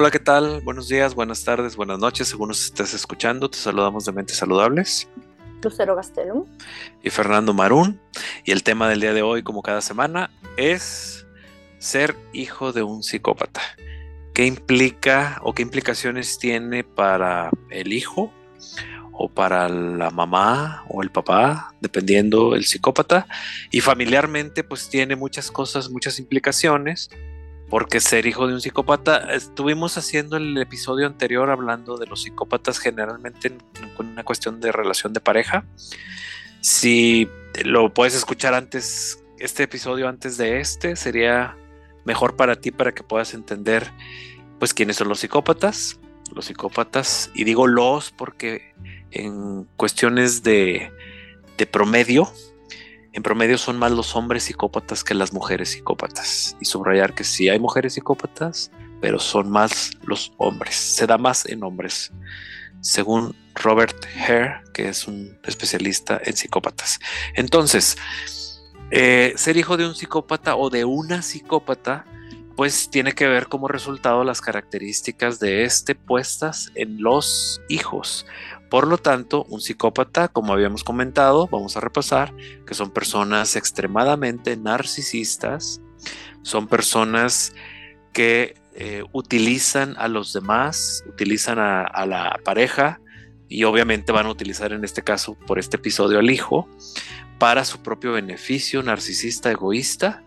Hola, ¿qué tal? Buenos días, buenas tardes, buenas noches, según nos estés escuchando. Te saludamos de Mentes Saludables. Lucero Gastelum. Y Fernando Marún. Y el tema del día de hoy, como cada semana, es ser hijo de un psicópata. ¿Qué implica o qué implicaciones tiene para el hijo o para la mamá o el papá, dependiendo el psicópata? Y familiarmente, pues tiene muchas cosas, muchas implicaciones porque ser hijo de un psicópata, estuvimos haciendo el episodio anterior hablando de los psicópatas generalmente con una cuestión de relación de pareja. Si lo puedes escuchar antes, este episodio antes de este, sería mejor para ti para que puedas entender pues quiénes son los psicópatas. Los psicópatas, y digo los porque en cuestiones de, de promedio, en promedio son más los hombres psicópatas que las mujeres psicópatas. Y subrayar que sí hay mujeres psicópatas, pero son más los hombres. Se da más en hombres, según Robert Hare, que es un especialista en psicópatas. Entonces, eh, ser hijo de un psicópata o de una psicópata, pues tiene que ver como resultado las características de este puestas en los hijos. Por lo tanto, un psicópata, como habíamos comentado, vamos a repasar, que son personas extremadamente narcisistas, son personas que eh, utilizan a los demás, utilizan a, a la pareja y obviamente van a utilizar en este caso, por este episodio, al hijo, para su propio beneficio narcisista, egoísta,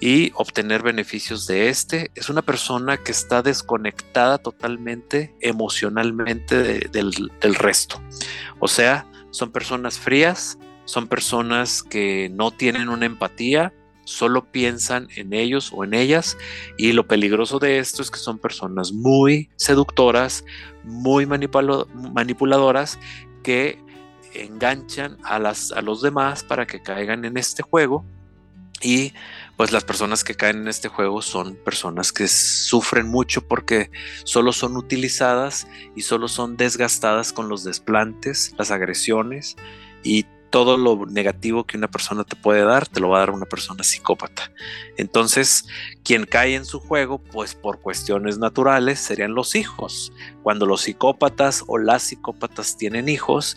y obtener beneficios de este. Es una persona que está desconectada totalmente emocionalmente del, del, resto. O sea, son personas frías, son personas que no tienen una empatía, solo piensan en ellos o en ellas y lo peligroso de esto es que son personas muy seductoras, muy manipuladoras que enganchan a, las, a los demás para que caigan en este juego y pues las personas que caen en este juego son personas que sufren mucho porque solo son utilizadas y solo son desgastadas con los desplantes, las agresiones y todo lo negativo que una persona te puede dar, te lo va a dar una persona psicópata. Entonces, quien cae en su juego, pues por cuestiones naturales, serían los hijos. Cuando los psicópatas o las psicópatas tienen hijos,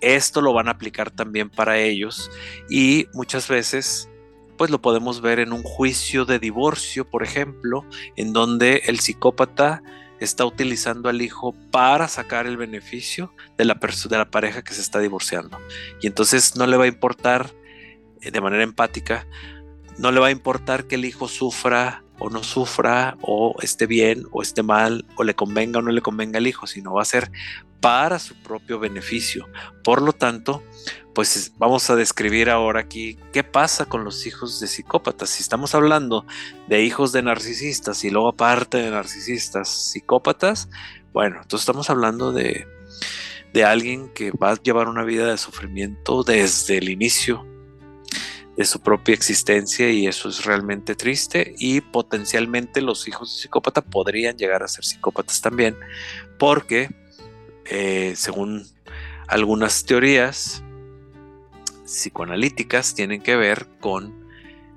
esto lo van a aplicar también para ellos y muchas veces pues lo podemos ver en un juicio de divorcio, por ejemplo, en donde el psicópata está utilizando al hijo para sacar el beneficio de la, de la pareja que se está divorciando. Y entonces no le va a importar eh, de manera empática, no le va a importar que el hijo sufra o no sufra, o esté bien o esté mal, o le convenga o no le convenga al hijo, sino va a ser para su propio beneficio. Por lo tanto, pues vamos a describir ahora aquí qué pasa con los hijos de psicópatas. Si estamos hablando de hijos de narcisistas y luego aparte de narcisistas psicópatas, bueno, entonces estamos hablando de, de alguien que va a llevar una vida de sufrimiento desde el inicio de su propia existencia y eso es realmente triste. Y potencialmente los hijos de psicópata podrían llegar a ser psicópatas también porque eh, según algunas teorías psicoanalíticas, tienen que ver con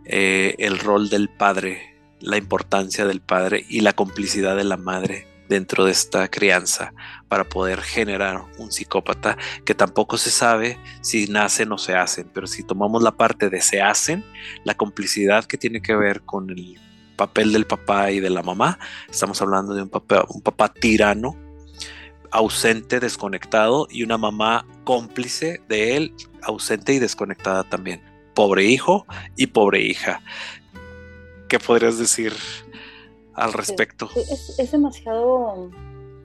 eh, el rol del padre, la importancia del padre y la complicidad de la madre dentro de esta crianza para poder generar un psicópata que tampoco se sabe si nacen o se hacen, pero si tomamos la parte de se hacen, la complicidad que tiene que ver con el papel del papá y de la mamá, estamos hablando de un papá, un papá tirano ausente, desconectado, y una mamá cómplice de él, ausente y desconectada también. Pobre hijo y pobre hija. ¿Qué podrías decir al respecto? Es, demasiado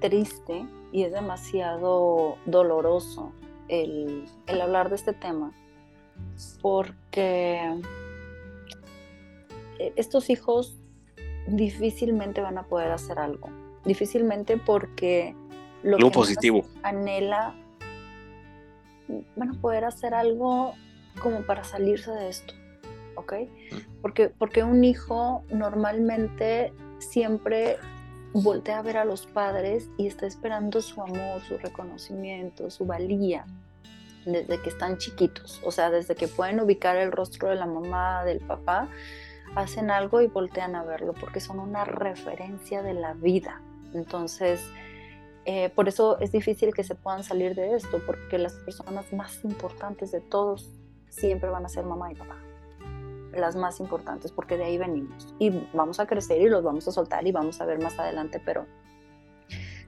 triste y es demasiado doloroso el, el hablar de este tema, porque estos hijos difícilmente van a poder hacer algo. Difícilmente porque lo, positivo. Anhela, van a poder hacer algo como para salirse de esto, ¿ok? Porque, porque un hijo normalmente siempre voltea a ver a los padres y está esperando su amor, su reconocimiento, su valía desde que están chiquitos, o sea, desde que pueden ubicar el rostro de la mamá, del papá, hacen algo y voltean a verlo porque son una referencia de la vida Entonces, eh, por eso es difícil que se puedan salir de esto, porque las personas más importantes de todos siempre van a ser mamá y papá. Las más importantes, porque de ahí venimos. Y vamos a crecer y los vamos a soltar y vamos a ver más adelante, pero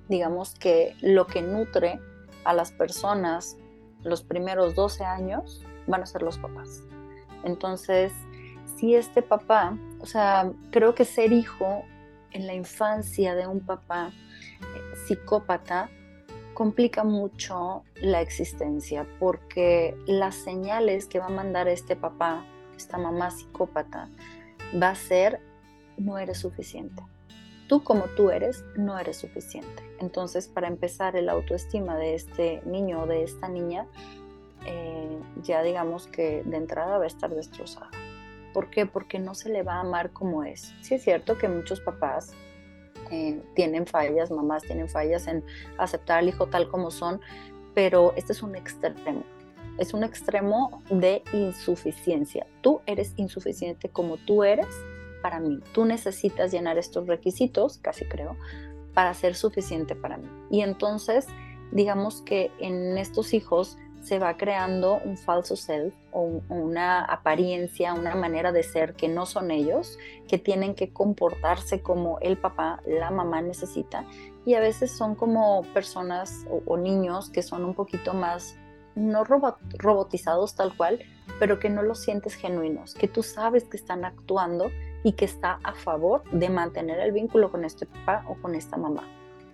digamos que lo que nutre a las personas los primeros 12 años van a ser los papás. Entonces, si este papá, o sea, creo que ser hijo en la infancia de un papá eh, psicópata complica mucho la existencia porque las señales que va a mandar este papá, esta mamá psicópata, va a ser no eres suficiente. Tú como tú eres, no eres suficiente. Entonces, para empezar, el autoestima de este niño o de esta niña, eh, ya digamos que de entrada va a estar destrozada. ¿Por qué? Porque no se le va a amar como es. Sí es cierto que muchos papás eh, tienen fallas, mamás tienen fallas en aceptar al hijo tal como son, pero este es un extremo. Es un extremo de insuficiencia. Tú eres insuficiente como tú eres para mí. Tú necesitas llenar estos requisitos, casi creo, para ser suficiente para mí. Y entonces, digamos que en estos hijos se va creando un falso self o una apariencia, una manera de ser que no son ellos, que tienen que comportarse como el papá, la mamá necesita. Y a veces son como personas o, niños que son un poquito más, no robotizados tal cual, pero que no los sientes genuinos, que tú sabes que están actuando y que está a favor de mantener el vínculo con este papá o con esta mamá.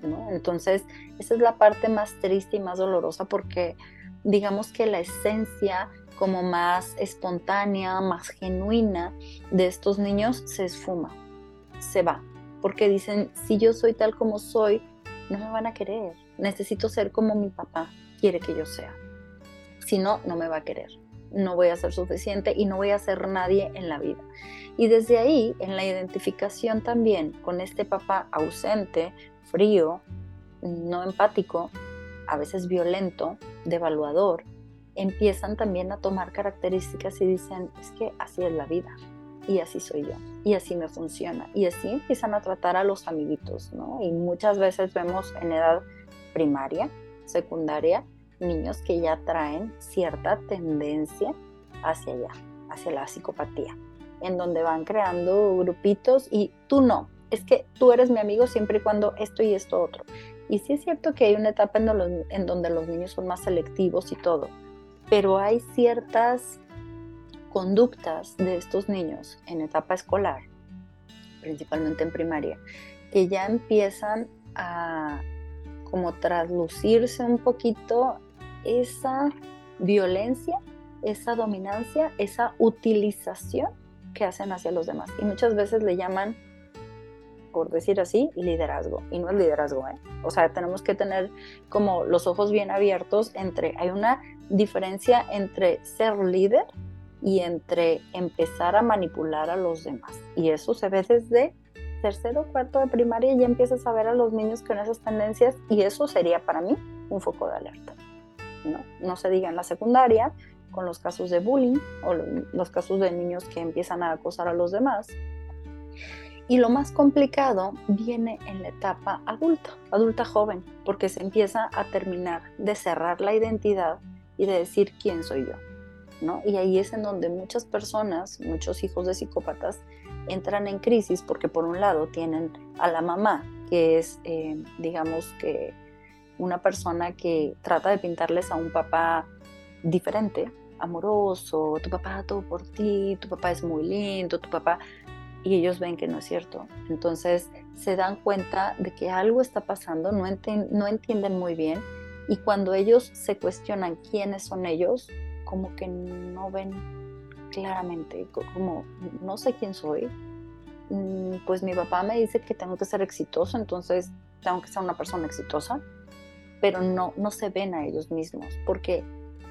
¿no? Entonces, esa es la parte más triste y más dolorosa porque digamos que la esencia como más espontánea, más genuina de estos niños se esfuma, se va, porque dicen, si yo soy tal como soy, no me van a querer, necesito ser como mi papá quiere que yo sea, si no, no me va a querer, no voy a ser suficiente y no voy a ser nadie en la vida. Y desde ahí, en la identificación también con este papá ausente, frío, no empático, a veces violento, devaluador, empiezan también a tomar características y dicen, es que así es la vida y así soy yo y así me funciona y así empiezan a tratar a los amiguitos, ¿no? Y muchas veces vemos en edad primaria, secundaria, niños que ya traen cierta tendencia hacia allá, hacia la psicopatía, en donde van creando grupitos y tú no, es que tú eres mi amigo siempre y cuando esto y esto otro. Y sí es cierto que hay una etapa en, donde los niños son más selectivos y todo, pero hay ciertas conductas de estos niños en etapa escolar, principalmente en primaria, que ya empiezan a como traslucirse un poquito esa violencia, esa dominancia, esa utilización que hacen hacia los demás. Y muchas veces le llaman por decir así, liderazgo. Y no es liderazgo, ¿eh? O sea, tenemos que tener como los ojos bien abiertos entre, hay una diferencia entre ser líder y entre empezar a manipular a los demás. Y eso se ve desde tercero cuarto de primaria y ya empiezas a ver a los niños con esas tendencias y eso sería para mí un foco de alerta. No, se diga en la secundaria con los casos de bullying o los casos de niños que empiezan a acosar a los demás, y lo más complicado viene en la etapa adulta, adulta joven, porque se empieza a terminar de cerrar la identidad y de decir quién soy yo. ¿no? Y ahí es en donde muchas personas, muchos hijos de psicópatas, entran en crisis porque por un lado tienen a la mamá, que es, eh, digamos que, una persona que trata de pintarles a un papá diferente, amoroso, tu papá todo por ti, tu papá es muy lindo, tu papá y ellos ven que no es cierto. Entonces se dan cuenta de que algo está pasando, no, no entienden muy bien y cuando ellos se cuestionan quiénes son ellos, como que no ven claramente, como no sé quién soy, mm, pues mi papá me dice que tengo que ser exitoso, entonces tengo que ser una persona exitosa, pero no, no se ven a ellos mismos, porque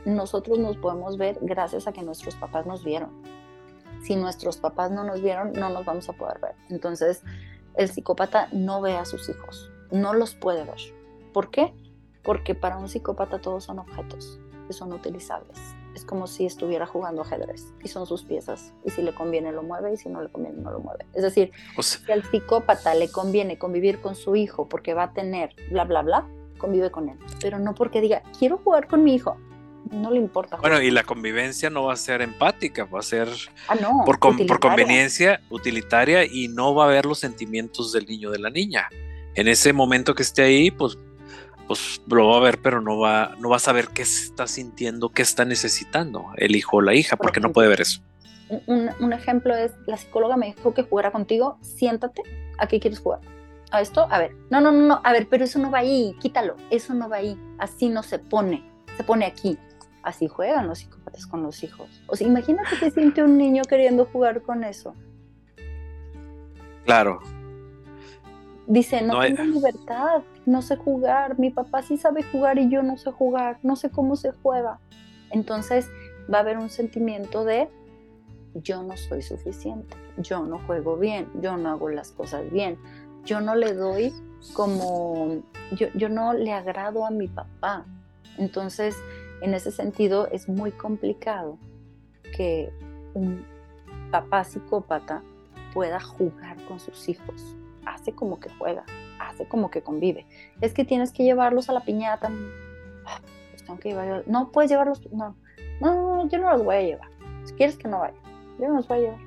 nosotros nos podemos ver gracias a que nuestros papás nos vieron si nuestros papás no nos vieron, no nos vamos a poder ver. Entonces, el psicópata no ve a sus hijos, no los puede ver. ¿Por qué? Porque para un psicópata todos son objetos. que son utilizables. Es como si estuviera jugando ajedrez y son sus piezas. Y si le conviene lo mueve y si no le conviene no lo mueve. Es decir, si al psicópata le conviene convivir con su hijo porque va a tener bla, bla, bla, convive con él. Pero no porque diga, quiero jugar con mi hijo no le importa. Bueno, y la convivencia no va a ser empática, va a ser ah, por, por, conveniencia utilitaria y no va a haber los sentimientos del niño o de la niña. En ese momento que esté ahí, pues, pues lo va a ver, pero no va, no va a saber qué está sintiendo, qué está necesitando el hijo o la hija, porque no puede ver eso. Un, un, ejemplo es, la psicóloga me dijo que jugara contigo, siéntate, ¿a qué quieres jugar? ¿A esto? A ver, no, no, no, no, a ver, pero eso no va ahí, quítalo, eso no va ahí, así no se pone, se pone aquí, así juegan los psicópatas con los hijos. O sea, imagínate que siente un niño queriendo jugar con eso. Claro. Dice, no, tengo libertad, no sé jugar, mi papá sí sabe jugar y yo no sé jugar, no sé cómo se juega. Entonces va a haber un sentimiento de yo no soy suficiente, yo no juego bien, yo no hago las cosas bien, yo no le doy como, yo, yo no le agrado a mi papá. Entonces en ese sentido, es muy complicado que un papá psicópata pueda jugar con sus hijos. Hace como que juega, hace como que convive. Es que tienes que llevarlos a la piñata. Pues tengo que llevar... No puedes llevarlos. No. no, no, yo no los voy a llevar. Si quieres que no vaya, yo no los voy a llevar.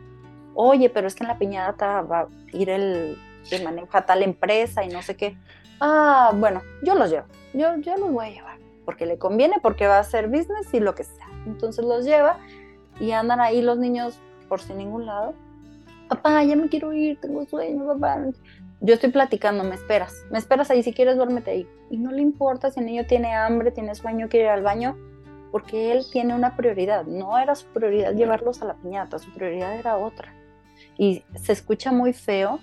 Oye, pero es que en la piñata va a ir el que maneja tal empresa y no sé qué. Ah, bueno, yo los llevo. Yo, yo los voy a llevar porque le conviene, porque va a hacer business y lo que sea. Entonces los lleva y andan ahí los niños por sin ningún lado. Papá, ya me quiero ir, tengo sueño, papá. Yo estoy platicando, me esperas, me esperas ahí, si quieres duérmete ahí. Y no le importa si el niño tiene hambre, tiene sueño, quiere ir al baño, porque él tiene una prioridad. No era su prioridad llevarlos a la piñata, su prioridad era otra. Y se escucha muy feo,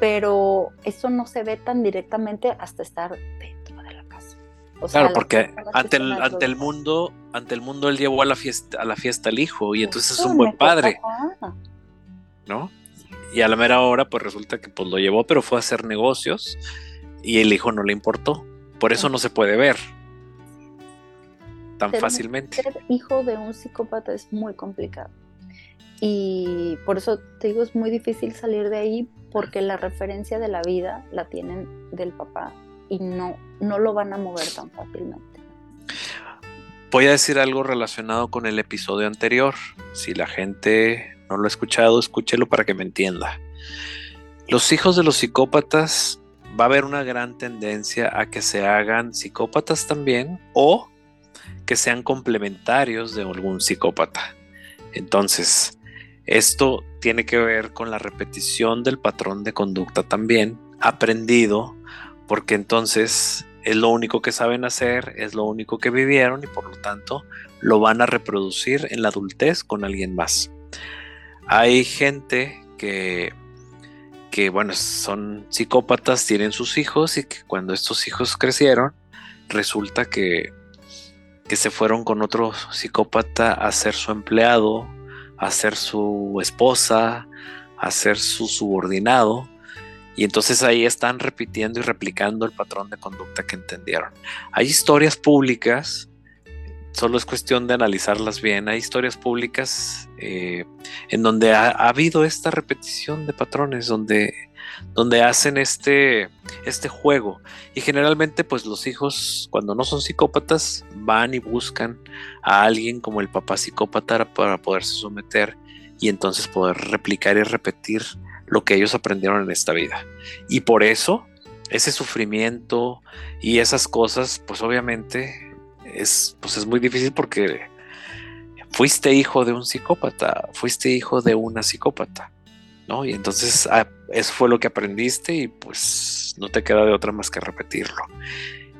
pero eso no se ve tan directamente hasta estar claro, porque ante el, ante el mundo, ante el mundo él llevó a la fiesta, a la fiesta al hijo, y entonces es un buen padre. ¿No? Y a la mera hora, pues resulta que pues lo llevó, pero fue a hacer negocios y el hijo no le importó. Por eso no se puede ver tan fácilmente. Ser hijo de un psicópata es muy complicado. Y por eso te digo, es muy difícil salir de ahí porque la referencia de la vida la tienen del papá y no, no lo van a mover tan fácilmente. Voy a decir algo relacionado con el episodio anterior. Si la gente no lo ha escuchado, escúchelo para que me entienda. Los hijos de los psicópatas va a haber una gran tendencia a que se hagan psicópatas también o que sean complementarios de algún psicópata. Entonces, esto tiene que ver con la repetición del patrón de conducta también aprendido porque entonces es lo único que saben hacer, es lo único que vivieron y por lo tanto lo van a reproducir en la adultez con alguien más. Hay gente que, que bueno, son psicópatas, tienen sus hijos y que cuando estos hijos crecieron, resulta que, que se fueron con otro psicópata a ser su empleado, a ser su esposa, a ser su subordinado y entonces ahí están repitiendo y replicando el patrón de conducta que entendieron. Hay historias públicas, solo es cuestión de analizarlas bien, hay historias públicas eh, en donde ha, habido esta repetición de patrones, donde, donde hacen este, este juego. Y generalmente pues los hijos cuando no son psicópatas van y buscan a alguien como el papá psicópata para poderse someter y entonces poder replicar y repetir lo que ellos aprendieron en esta vida. Y por eso, ese sufrimiento y esas cosas, pues obviamente es, pues es muy difícil porque fuiste hijo de un psicópata, fuiste hijo de una psicópata, ¿no? Y entonces ah, eso fue lo que aprendiste y pues no te queda de otra más que repetirlo.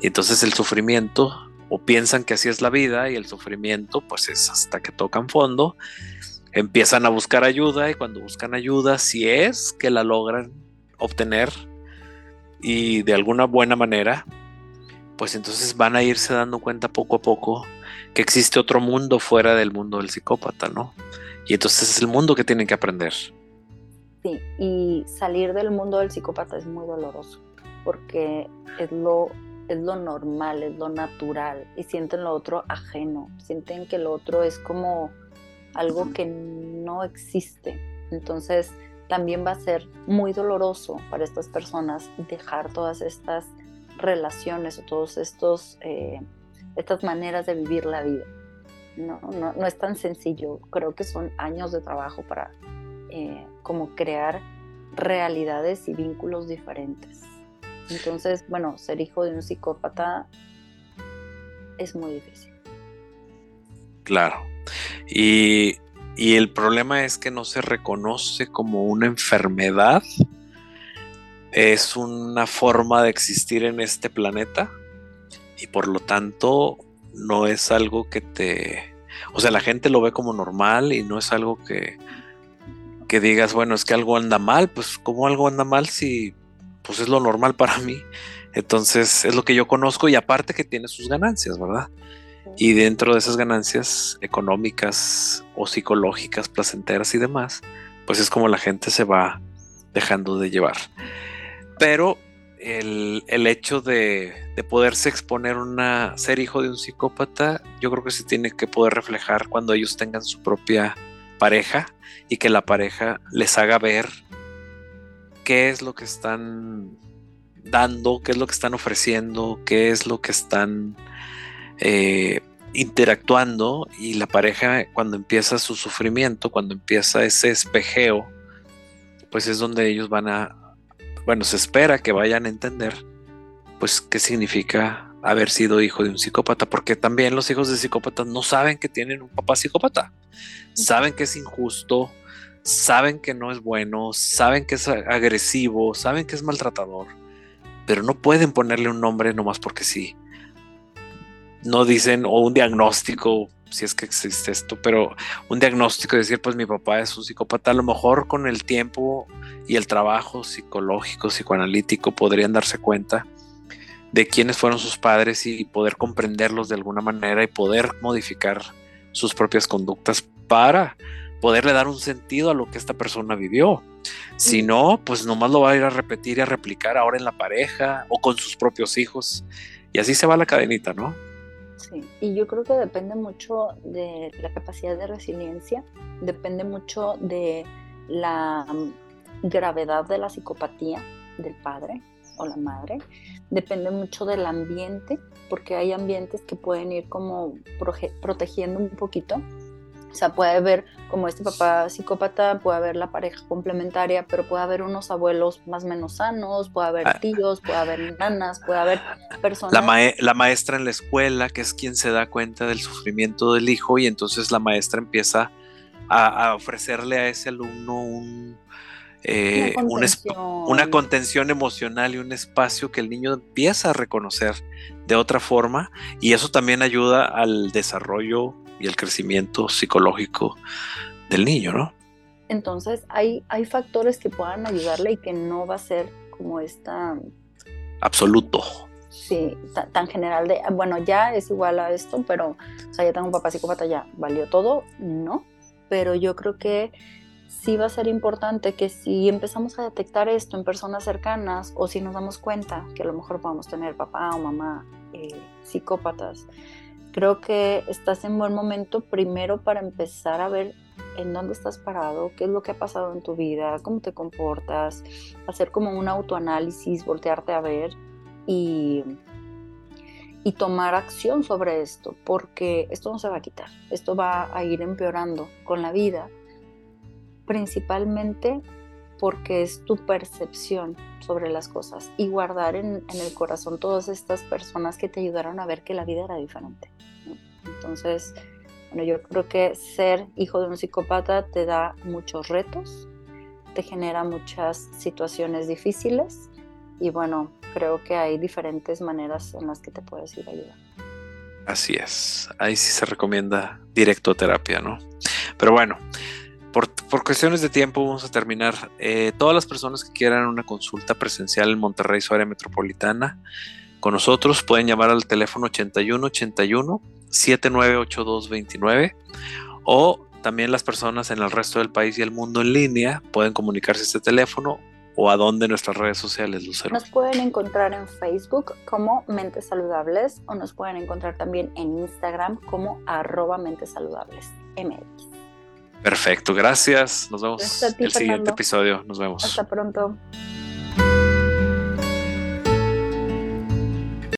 Y entonces el sufrimiento, o piensan que así es la vida y el sufrimiento, pues es hasta que tocan fondo empiezan a buscar ayuda y cuando buscan ayuda, si es que la logran obtener y de alguna buena manera, pues entonces van a irse dando cuenta poco a poco que existe otro mundo fuera del mundo del psicópata, ¿no? Y entonces es el mundo que tienen que aprender. Sí, y salir del mundo del psicópata es muy doloroso, porque es lo, es lo normal, es lo natural y sienten lo otro ajeno, sienten que lo otro es como algo que no existe. Entonces también va a ser muy doloroso para estas personas dejar todas estas relaciones o todos estos eh, estas maneras de vivir la vida. No, no, es tan sencillo. Creo que son años de trabajo para eh, como crear realidades y vínculos diferentes. Entonces, bueno, ser hijo de un psicópata es muy difícil. Claro. Y, y el problema es que no se reconoce como una enfermedad. Es una forma de existir en este planeta y por lo tanto no es algo que te... O sea, la gente lo ve como normal y no es algo que, que digas, bueno, es que algo anda mal, pues como algo anda mal si pues es lo normal para mí. Entonces es lo que yo conozco y aparte que tiene sus ganancias, ¿verdad? Y dentro de esas ganancias económicas o psicológicas, placenteras y demás, pues es como la gente se va dejando de llevar. Pero el, hecho de, de, poderse exponer una ser hijo de un psicópata, yo creo que se tiene que poder reflejar cuando ellos tengan su propia pareja y que la pareja les haga ver qué es lo que están dando, qué es lo que están ofreciendo, qué es lo que están eh, interactuando. Y la pareja cuando empieza su sufrimiento, cuando empieza ese espejeo, pues es donde ellos van a, bueno, se espera que vayan a entender, pues, qué significa haber sido hijo de un psicópata, porque también los hijos de psicópatas no saben que tienen un papá psicópata, saben que es injusto, saben que no es bueno, saben que es agresivo, saben que es maltratador, pero no pueden ponerle un nombre nomás porque sí. No dicen, o un diagnóstico, si es que existe esto, pero un diagnóstico de decir, pues mi papá es un psicópata, a lo mejor con el tiempo y el trabajo psicológico, psicoanalítico, podrían darse cuenta de quiénes fueron sus padres y poder comprenderlos de alguna manera y poder modificar sus propias conductas para poderle dar un sentido a lo que esta persona vivió. Si no, pues nomás lo va a ir a repetir y a replicar ahora en la pareja o con sus propios hijos. Y así se va la cadenita, ¿no? Sí, y yo creo que depende mucho de la capacidad de resiliencia, depende mucho de la gravedad de la psicopatía del padre o la madre, depende mucho del ambiente, porque hay ambientes que pueden ir como protegiendo un poquito. O sea, puede haber como este papá psicópata, puede haber la pareja complementaria, pero puede haber unos abuelos más o menos sanos, puede haber ah. tíos, puede haber nanas, puede haber personas. La, la maestra en la escuela, que es quien se da cuenta del sufrimiento del hijo, y entonces la maestra empieza a ofrecerle a ese alumno un, eh, una, contención. emocional y un espacio que el niño empieza a reconocer de otra forma y eso también ayuda al desarrollo y el crecimiento psicológico del niño, ¿no? Entonces hay, hay factores que puedan ayudarle y que no va a ser como esta... Absoluto. Sí, tan, general de, bueno, ya es igual a esto, pero, o sea, ya tengo un papá psicópata, ya valió todo, no, pero yo creo que sí va a ser importante que si empezamos a detectar esto en personas cercanas o si nos damos cuenta que a lo mejor podemos tener papá o mamá eh, psicópatas, creo que estás en buen momento primero para empezar a ver en dónde estás parado, qué es lo que ha pasado en tu vida, cómo te comportas, hacer como un autoanálisis, voltearte a ver y, y tomar acción sobre esto, porque esto no se va a quitar, esto va a ir empeorando con la vida principalmente porque es tu percepción sobre las cosas y guardar en, el corazón todas estas personas que te ayudaron a ver que la vida era diferente. Entonces, bueno, yo creo que ser hijo de un psicópata te da muchos retos, te genera muchas situaciones difíciles y bueno, creo que hay diferentes maneras en las que te puedes ir a ayudar. Así es, ahí sí se recomienda directo terapia, ¿no? Pero bueno, por, cuestiones de tiempo vamos a terminar. Eh, todas las personas que quieran una consulta presencial en Monterrey, su área metropolitana, con nosotros pueden llamar al teléfono 81 81 798229 o también las personas en el resto del país y el mundo en línea pueden comunicarse a este teléfono o a dónde nuestras redes sociales, Lucero? Nos pueden encontrar en Facebook como Mentes Saludables o nos pueden encontrar también en Instagram como arroba Mentes Saludables MX. Perfecto, gracias. Nos vemos en el siguiente episodio. Nos vemos. Hasta pronto.